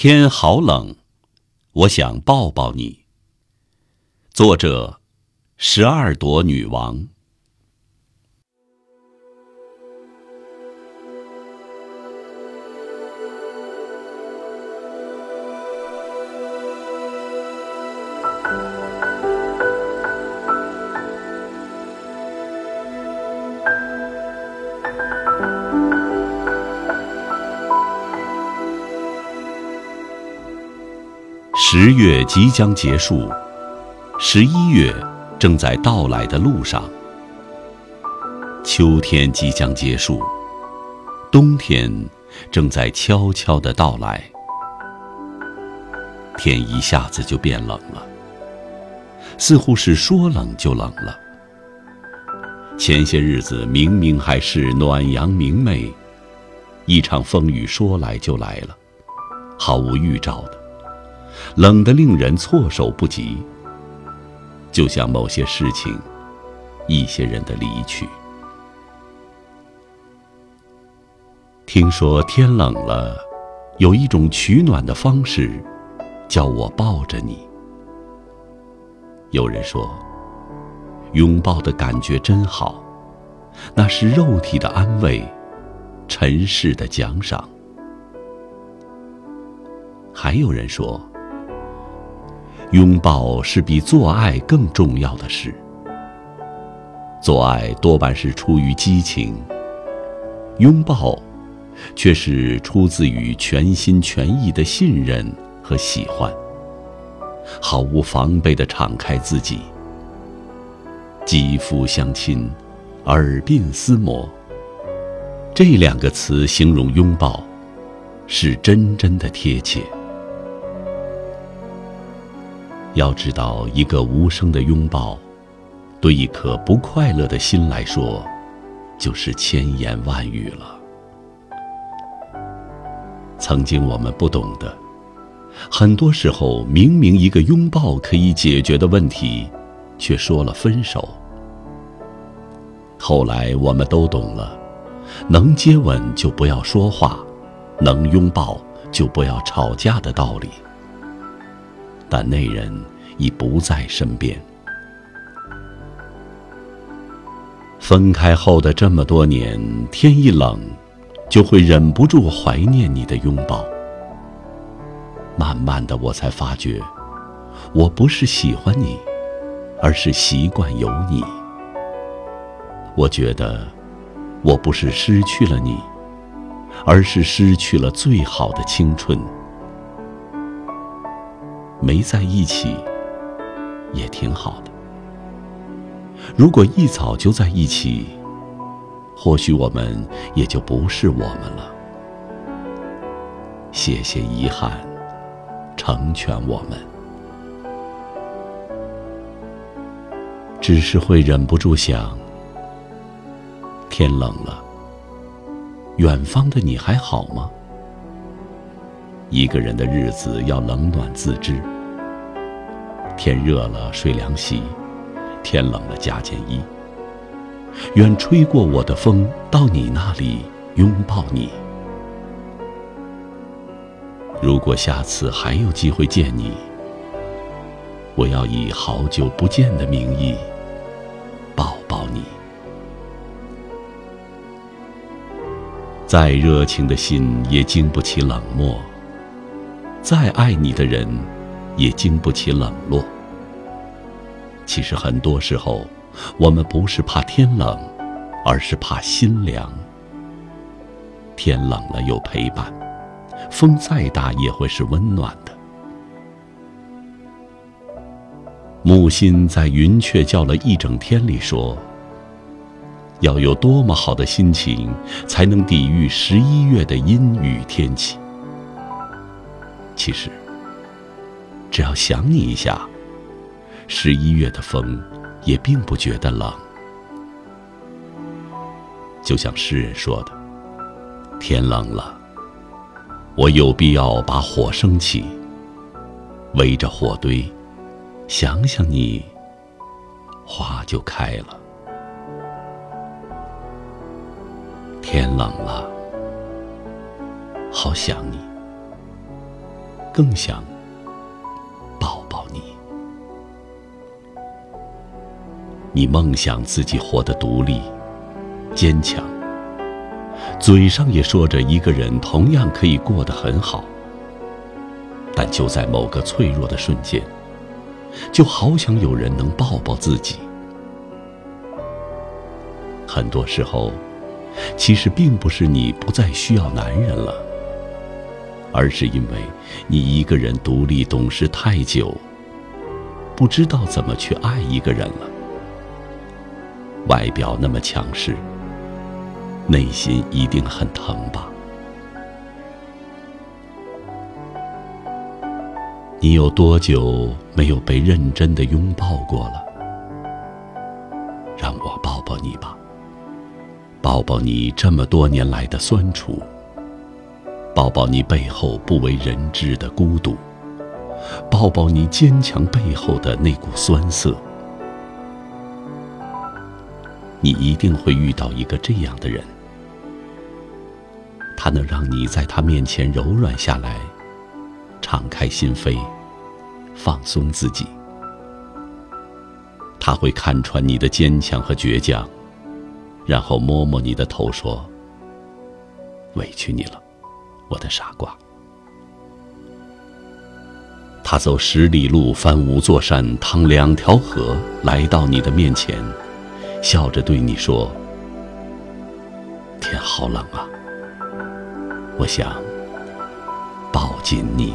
天好冷，我想抱抱你。作者：十二朵女王。十月即将结束，十一月正在到来的路上。秋天即将结束，冬天正在悄悄的到来。天一下子就变冷了，似乎是说冷就冷了。前些日子明明还是暖阳明媚，一场风雨说来就来了，毫无预兆的。冷得令人措手不及，就像某些事情、一些人的离去。听说天冷了，有一种取暖的方式，叫我抱着你。有人说，拥抱的感觉真好，那是肉体的安慰，尘世的奖赏。还有人说。拥抱是比做爱更重要的事。做爱多半是出于激情，拥抱，却是出自于全心全意的信任和喜欢。毫无防备的敞开自己，肌肤相亲，耳鬓厮磨。这两个词形容拥抱，是真真的贴切。要知道，一个无声的拥抱，对一颗不快乐的心来说，就是千言万语了。曾经我们不懂得，很多时候明明一个拥抱可以解决的问题，却说了分手。后来我们都懂了，能接吻就不要说话，能拥抱就不要吵架的道理。但那人已不在身边。分开后的这么多年，天一冷，就会忍不住怀念你的拥抱。慢慢的，我才发觉，我不是喜欢你，而是习惯有你。我觉得，我不是失去了你，而是失去了最好的青春。没在一起，也挺好的。如果一早就在一起，或许我们也就不是我们了。谢谢遗憾，成全我们。只是会忍不住想：天冷了，远方的你还好吗？一个人的日子要冷暖自知。天热了睡凉席，天冷了加件衣。愿吹过我的风到你那里拥抱你。如果下次还有机会见你，我要以好久不见的名义抱抱你。再热情的心也经不起冷漠。再爱你的人，也经不起冷落。其实很多时候，我们不是怕天冷，而是怕心凉。天冷了有陪伴，风再大也会是温暖的。木心在《云雀叫了一整天》里说：“要有多么好的心情，才能抵御十一月的阴雨天气？”其实，只要想你一下，十一月的风也并不觉得冷。就像诗人说的：“天冷了，我有必要把火升起，围着火堆，想想你，花就开了。天冷了，好想你。”更想你梦想自己活得独立、坚强，嘴上也说着一个人同样可以过得很好，但就在某个脆弱的瞬间，就好想有人能抱抱自己。很多时候，其实并不是你不再需要男人了，而是因为你一个人独立懂事太久，不知道怎么去爱一个人了。外表那么强势，内心一定很疼吧？你有多久没有被认真的拥抱过了？让我抱抱你吧，抱抱你这么多年来的酸楚，抱抱你背后不为人知的孤独，抱抱你坚强背后的那股酸涩。你一定会遇到一个这样的人，他能让你在他面前柔软下来，敞开心扉，放松自己。他会看穿你的坚强和倔强，然后摸摸你的头说：“委屈你了，我的傻瓜。”他走十里路，翻五座山，趟两条河，来到你的面前。笑着对你说：“天好冷啊，我想抱紧你。”